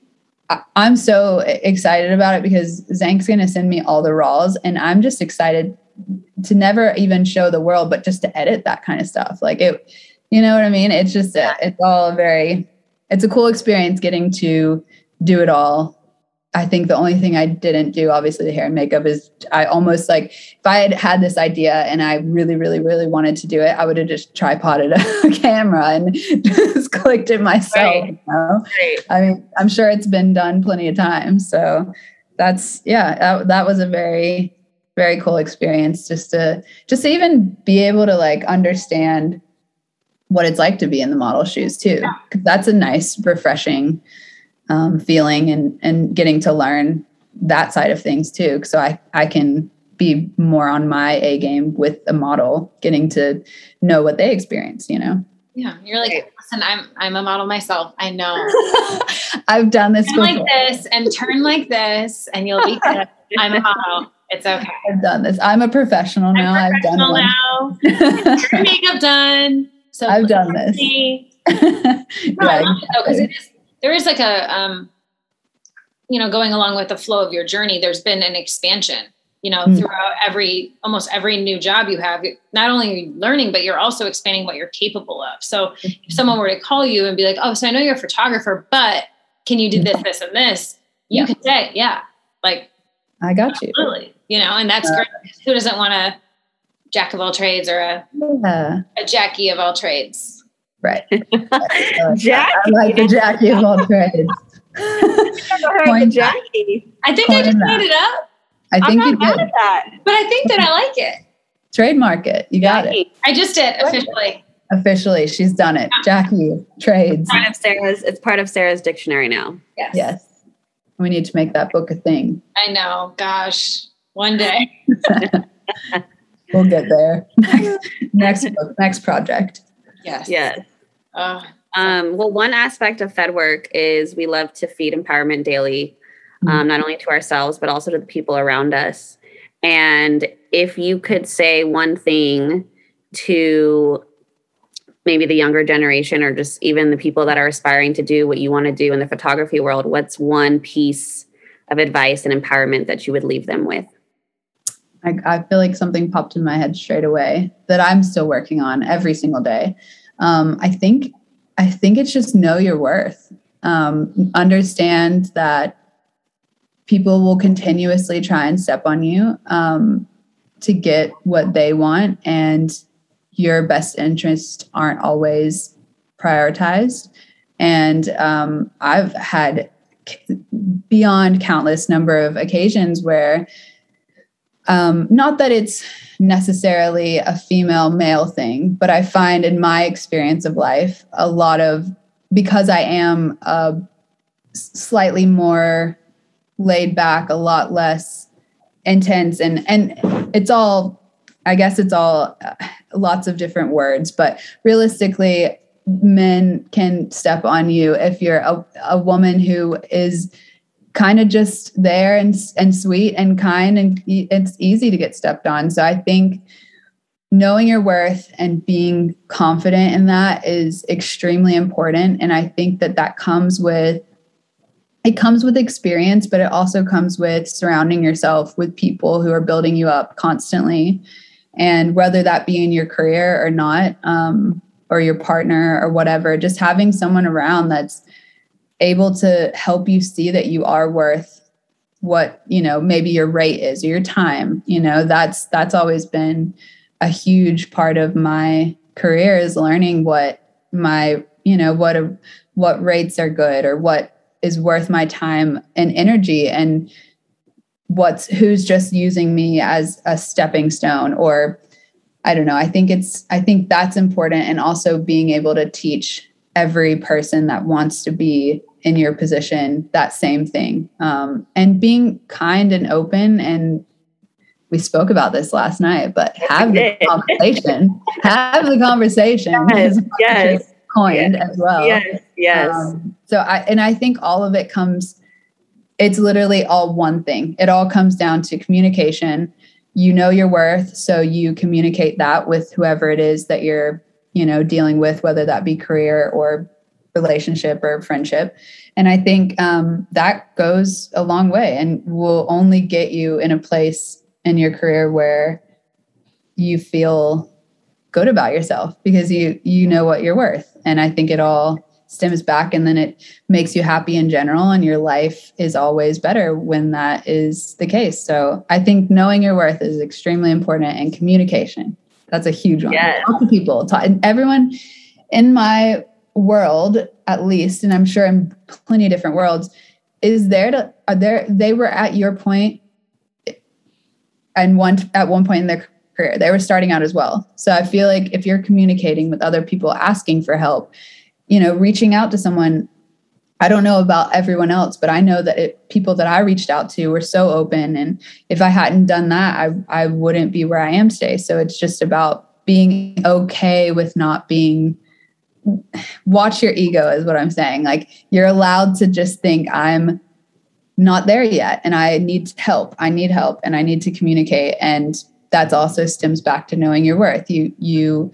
i'm so excited about it because zank's going to send me all the raws and i'm just excited to never even show the world but just to edit that kind of stuff like it you know what i mean it's just it's all very it's a cool experience getting to do it all I think the only thing I didn't do, obviously, the hair and makeup is I almost like if I had had this idea and I really, really, really wanted to do it, I would have just tripoded a camera and just clicked it myself. Right. You know? right. I mean, I'm sure it's been done plenty of times. So that's yeah, that, that was a very, very cool experience just to just to even be able to like understand what it's like to be in the model shoes too. Yeah. That's a nice, refreshing um, feeling and and getting to learn that side of things too. So I I can be more on my A game with a model, getting to know what they experience. You know. Yeah, you're like, listen, I'm I'm a model myself. I know. I've done this turn like this and turn like this, and you'll be good. I'm a model. It's okay. I've done this. I'm a professional now. i have done now. Your makeup done. So I've done this. no, because it is there is like a um, you know going along with the flow of your journey there's been an expansion you know mm. throughout every almost every new job you have not only learning but you're also expanding what you're capable of so mm-hmm. if someone were to call you and be like oh so i know you're a photographer but can you do this this and this you yeah. can say yeah like i got you absolutely you know and that's uh, great who doesn't want a jack of all trades or a yeah. a jackie of all trades Right. Uh, jackie. I like the Jackie of all trades. Coin Jackie. I think Coin I just made it up. I think you did. That. But I think that I like it. Trademark it. You got Jackie. it. I just did officially. Officially, she's done it. Jackie trades. Part of Sarah's. It's part of Sarah's dictionary now. Yes. Yes. We need to make that book a thing. I know. Gosh, one day. we'll get there. Next, next book. Next project. Yes. Yes. Uh, um, well, one aspect of Fed work is we love to feed empowerment daily, um, mm-hmm. not only to ourselves, but also to the people around us. And if you could say one thing to maybe the younger generation or just even the people that are aspiring to do what you want to do in the photography world, what's one piece of advice and empowerment that you would leave them with? I, I feel like something popped in my head straight away that I'm still working on every single day um, I think I think it's just know your worth. Um, understand that people will continuously try and step on you um, to get what they want, and your best interests aren't always prioritized. And um, I've had beyond countless number of occasions where um, not that it's necessarily a female male thing, but I find in my experience of life, a lot of because I am a slightly more laid back, a lot less intense, and and it's all, I guess it's all uh, lots of different words, but realistically, men can step on you if you're a, a woman who is kind of just there and and sweet and kind and it's easy to get stepped on. So i think knowing your worth and being confident in that is extremely important. And i think that that comes with it comes with experience but it also comes with surrounding yourself with people who are building you up constantly. And whether that be in your career or not um, or your partner or whatever just having someone around that's able to help you see that you are worth what you know maybe your rate is or your time you know that's that's always been a huge part of my career is learning what my you know what a, what rates are good or what is worth my time and energy and what's who's just using me as a stepping stone or i don't know. I think it's i think that's important and also being able to teach every person that wants to be in your position that same thing. Um, and being kind and open and we spoke about this last night but have the conversation have the conversation yes, yes. coined yes, as well. yes yes. Um, so i and i think all of it comes it's literally all one thing. It all comes down to communication. You know your worth so you communicate that with whoever it is that you're you know dealing with whether that be career or relationship or friendship. And i think um, that goes a long way and will only get you in a place in your career where you feel good about yourself because you you know what you're worth. And i think it all stems back and then it makes you happy in general and your life is always better when that is the case. So i think knowing your worth is extremely important and communication. That's a huge one. Yes. talk to people. Talk, and everyone in my world at least and i'm sure in plenty of different worlds is there to are there they were at your point and one at one point in their career they were starting out as well. So i feel like if you're communicating with other people asking for help you know reaching out to someone i don't know about everyone else but i know that it, people that i reached out to were so open and if i hadn't done that i i wouldn't be where i am today. So it's just about being okay with not being watch your ego is what i'm saying. Like you're allowed to just think i'm not there yet and i need help. I need help and i need to communicate. And that's also stems back to knowing your worth. You you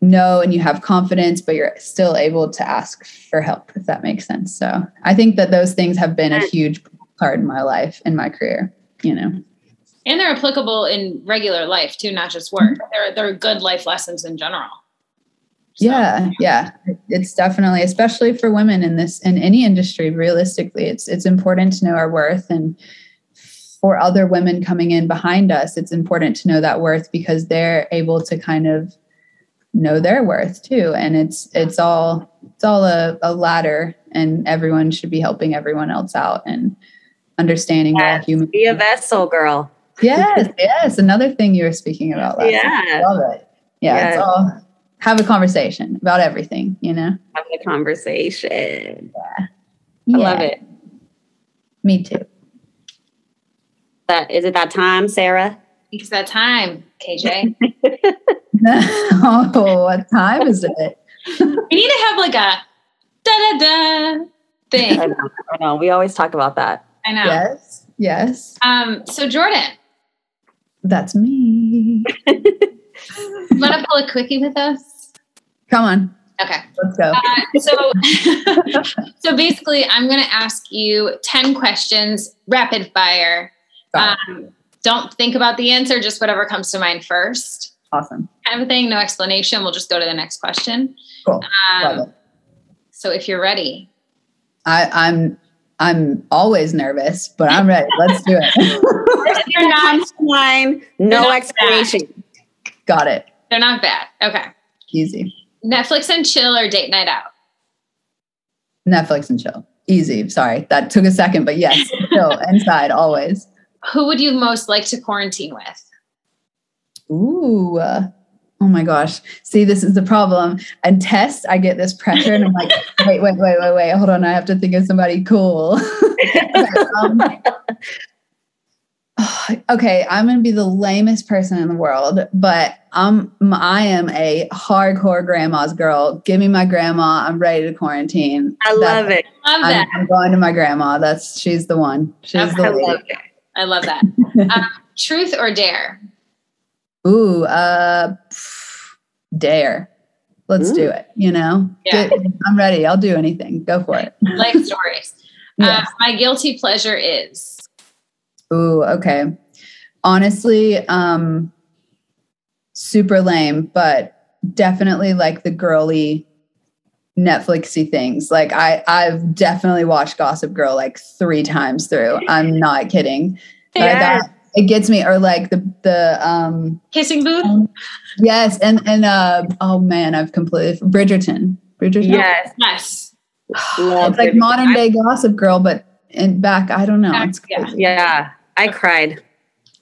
know and you have confidence but you're still able to ask for help if that makes sense. So i think that those things have been a huge part in my life in my career you know? And they're applicable in regular life too, not just work. They're they're good life lessons in general. So, yeah yeah. it's definitely especially for women in this in any industry realistically it's it's important to know our worth. And for other women coming in behind us it's important to know that worth because they're able to kind of know their worth too. And it's it's all it's all a, a ladder and everyone should be helping everyone else out and understanding Yes, human Be a vessel, girl. yes yes. Another thing you were speaking about last Yeah. I love it. Yeah, Yeah. it's all have a conversation about everything you know Have a conversation. I Yeah, love it. Me too. That is it that time, Sarah? It's that time, KJ. oh, what time is it? we need to have like a da da da I thing. know, I know. We always talk about that. I know. Yes, yes, Um, so Jordan, that's me. you want to pull a quickie with us? Come on, Okay. let's go. Uh, so, so basically, I'm going to ask you 10 questions, rapid fire. Got Um, don't think about the answer, just whatever comes to mind first. awesome, Kind of thing, no explanation. We'll just go to the next question. cool. Um, so if you're ready, I, I'm I'm always nervous, but I'm ready. Let's do it. if you're not, Punchline, no not explanation. Got it. they're not bad. Okay. Easy. Netflix and chill or date night out? Netflix and chill. Easy. Sorry, that took a second, but yes, chill inside always. Who would you most like to quarantine with? Ooh. uh, oh my gosh. See, this is the problem. And test, I get this pressure and I'm like, wait, wait, wait, wait, wait. Hold on. I have to think of somebody cool. um, okay, I'm gonna be the lamest person in the world, but I'm I am a hardcore grandma's girl. Give me my grandma. I'm ready to quarantine. I love it. Love I'm, that. I'm going to my grandma. That's she's the one. She's Okay. the I lady. love it. I love that. Um, truth or dare? Ooh, uh, dare. Let's do it. You know, Yeah. Get- I'm ready. I'll do anything. Go for it. Life stories. Uh, my guilty pleasure is Ooh, okay. Honestly, um, super lame, but definitely like the girly Netflixy things. Like I, I've definitely watched Gossip Girl like three times through. I'm not kidding. Like, Yes. I- it gets me. Or like the the um kissing booth. yes, and and uh oh man, I've completely Bridgerton. Bridgerton. Yes. Yes. It's like modern day Gossip Girl, but in back. I don't know. It's Yeah. Yeah. I cried.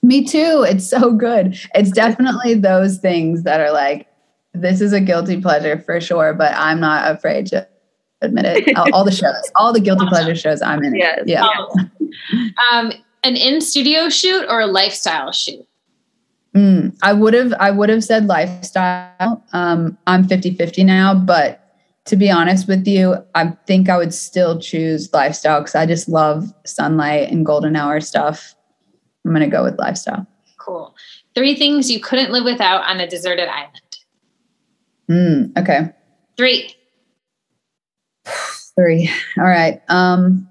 Me too. It's so good. It's definitely those things that are like, this is a guilty pleasure for sure, but I'm not afraid to admit it. all, all the shows, all the guilty pleasure shows, I'm in. it. Yes. Yeah. Um, an in studio shoot or a lifestyle shoot? Mm, I would have, I would have said lifestyle. Um, I'm 50 50 now, but to be honest with you, I think I would still choose lifestyle because I just love sunlight and golden hour stuff. I'm going to go with lifestyle. Cool. Three things you couldn't live without on a deserted island. Mm, okay. Three. Three. All right. Um,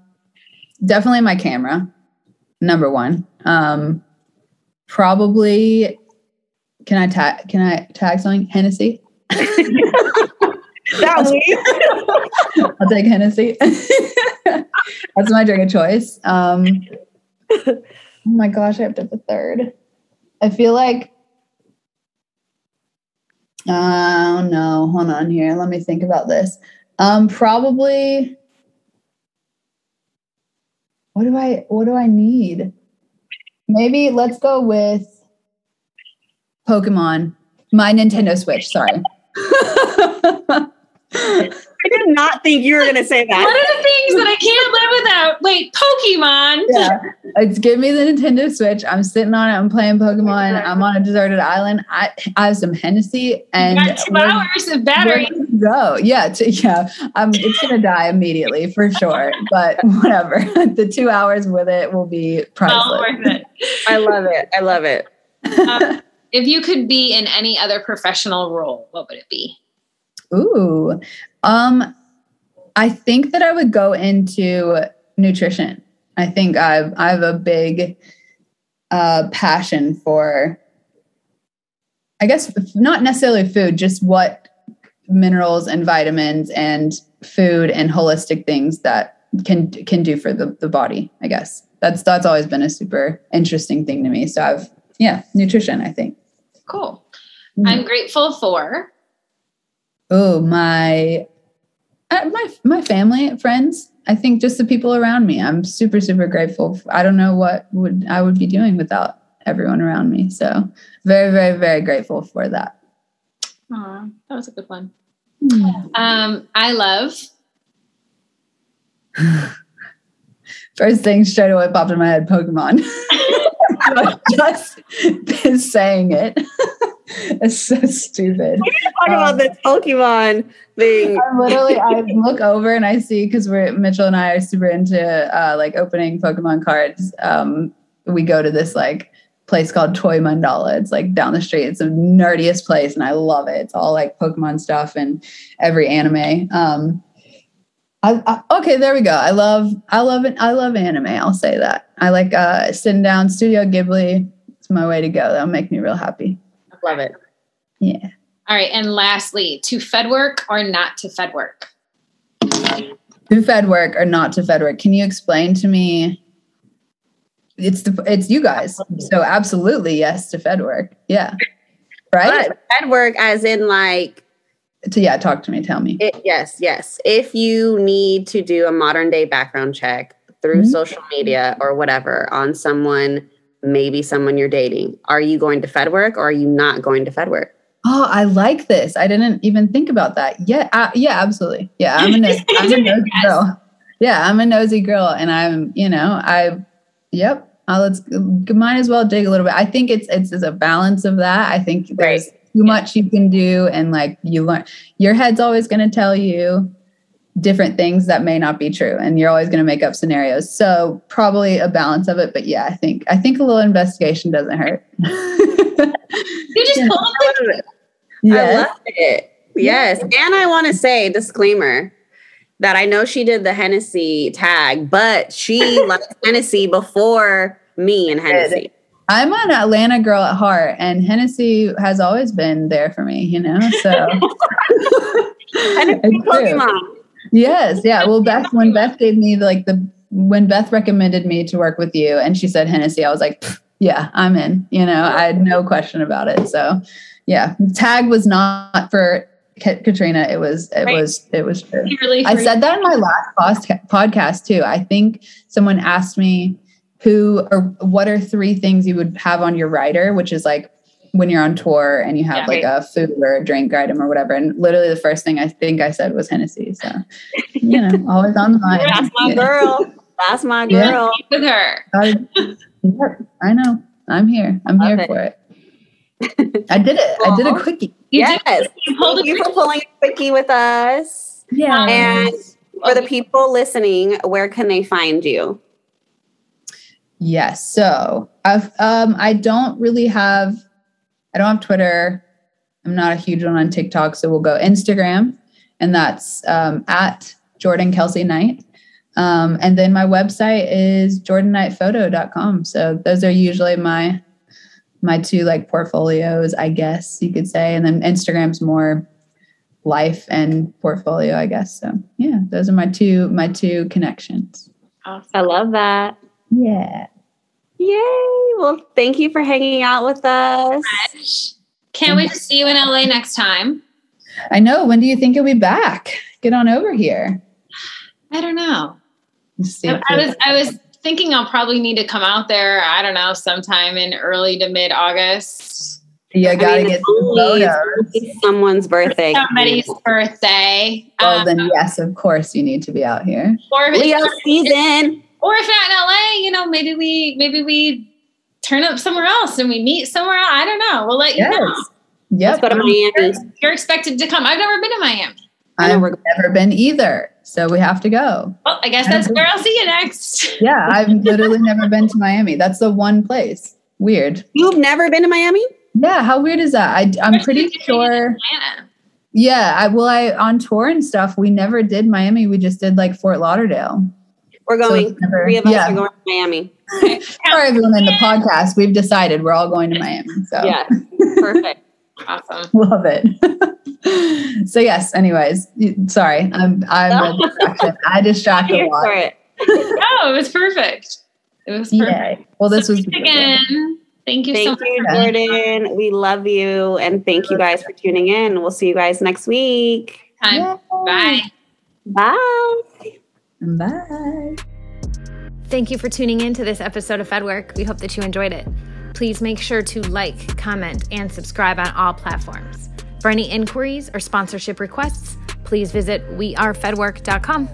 definitely my camera. Number one. Um, probably. Can I tag? Can I tag something? Hennessy. that week. I'll take Hennessy. That's my drink of choice. Um, oh my gosh, I have to have a third. I feel like. Oh no, hold on here. Let me think about this. Um, probably. What do I? What do I need? Maybe let's go with Pokemon. My Nintendo Switch. Sorry. I did not think you were going to say that. What are the things that I can't live without? Wait, Pokemon. Yeah, it's give me the Nintendo Switch. I'm sitting on it. I'm playing Pokemon. I'm on a deserted island. I, I have some Hennessy and You got 2 hours of battery. we're good to Go, yeah, t- yeah. Um, it's gonna die immediately for sure, but whatever. the two hours with it will be Well priceless. worth it. I love it. I love it. Um, if you could be in any other professional role, what would it be? Ooh, um, I think that I would go into nutrition. I think I've I have a big uh, passion for, I guess not necessarily food, just what minerals and vitamins and food and holistic things that can can do for the, the body. I guess that's that's always been a super interesting thing to me. So I've yeah, nutrition. I think. Cool. Mm. I'm grateful for Oh, my uh, my my family, friends. I think just the people around me. I'm super super grateful. I don't know what would I would be doing without everyone around me. So, very very very grateful for that. Aw, that was a good one. Hmm. Um, I love First thing straight away popped in my head, Pokemon. just saying it. it's so stupid. Talk about this Pokemon thing. I literally I look over and I see because we're Mitchell and I are super into uh, like opening Pokemon cards. Um, we go to this like place called Toy Mandala. It's like down the street. It's the nerdiest place, and I love it. It's all like Pokemon stuff and every anime. Um, I, I, okay, there we go. I love I love it. I love anime. I'll say that. I like uh, sitting down Studio Ghibli. It's my way to go. That'll make me real happy. Love it. Yeah. all right, and lastly, to Fed work or not to Fed work? to fed work or not to fed work can you explain to me it's the it's you guys so absolutely yes to fed work yeah right But fed work, as in like, to, yeah talk to me tell me it, yes, yes. If you need to do a modern day background check through Mhm. social media or whatever on someone, maybe someone you're dating, are you going to fed work or are you not going to fed work? oh i like this. I didn't even think about that. Yeah uh, yeah absolutely. Yeah i'm a, nosy, I'm a nosy girl. Yeah i'm a nosy girl and i'm you know i yep uh, let's might as well dig a little bit. I think it's it's, it's a balance of that. I think there's too much you can do and like you learn your head's always going to tell you different things that may not be true and you're always going to make up scenarios so probably a balance of it but yeah i think i think a little investigation doesn't hurt You just Yeah. pull up the I yes. love it. Yes. And I want to say, disclaimer, that I know she did the Hennessy tag, but she liked Hennessy before me and Hennessy. i'm an atlanta girl at heart and hennessy has always been there for me you know so Hennessy. Pokemon. Yes, yeah. Well, Beth, when Beth gave me like the when Beth recommended me to work with you, and she said Hennessy, I was like, yeah, I'm in. You know, I had no question about it. So, yeah, tag was not for Ka- Katrina. It was, it Right. was, it was true. Really I said that in my last podca- podcast too. I think someone asked me who or what are three things you would have on your rider, which is like when you're on tour and you have Yeah. like a food or a drink item or whatever. And literally the first thing I think I said was Hennessy. So, you know, always on the mind. That's my Yeah. girl. That's my Yeah. girl. with her. I, I know. I'm here. I'm Love here it. for it. I did it. I did a quickie. You yes. did- you Thank you for pulling a quickie with us. Yeah. And for the people listening, where can they find you? Yes. So I've um I don't really have I don't have Twitter. I'm not a huge one on TikTok, so we'll go Instagram, and that's um, at Jordan Kelsey Knight. Um, and then my website is jordannightphoto.com. So those are usually my my two like portfolios, I guess you could say. And then Instagram's more life and portfolio, I guess. So yeah, those are my two my two connections. Awesome. I love that. Yeah. Yay. Well, thank you for hanging out with us. Can't wait to see you in LA next time. I know. When do you think you'll be back? Get on over here. I don't know. I, I was I was thinking I'll probably need to come out there. I don't know, sometime in early to mid August. You gotta I mean, get photos. Someone's birthday. Somebody's birthday. Well, um, then yes, of course you need to be out here. Leo season. Or if not in LA, you know, maybe we maybe we turn up somewhere else and we meet somewhere else. I don't know. We'll let you yes. know. Yep. Let's go to Miami. You're, you're, expected to come. I've never been to Miami. I've never been either. So we have to go. Well, I guess that's where I'll see you next. yeah, I've literally never been to Miami. That's the one place. Weird. You've never been to Miami? Yeah, how weird is that? I, I'm pretty sure. Yeah, I well, I on tour and stuff. We never did Miami. We just did like Fort Lauderdale. We're going. So never, three of us yeah. are going to Miami. For everyone in the podcast, we've decided we're all going to Miami. So yeah, perfect. awesome. Love it. so yes. Anyways, sorry, I'm I'm a distraction. I distracted a lot. It. no, it was perfect. It was perfect. Yeah. Well, this so was again. Thank you thank so you, much. Jordan. We love you. And thank you guys for tuning in. We'll see you guys next week. Bye. Bye. Bye. Bye. Thank you for tuning in to this episode of FedWork. We hope that you enjoyed it. Please make sure to like, comment, and subscribe on all platforms. For any inquiries or sponsorship requests, please visit wearefedwork.com.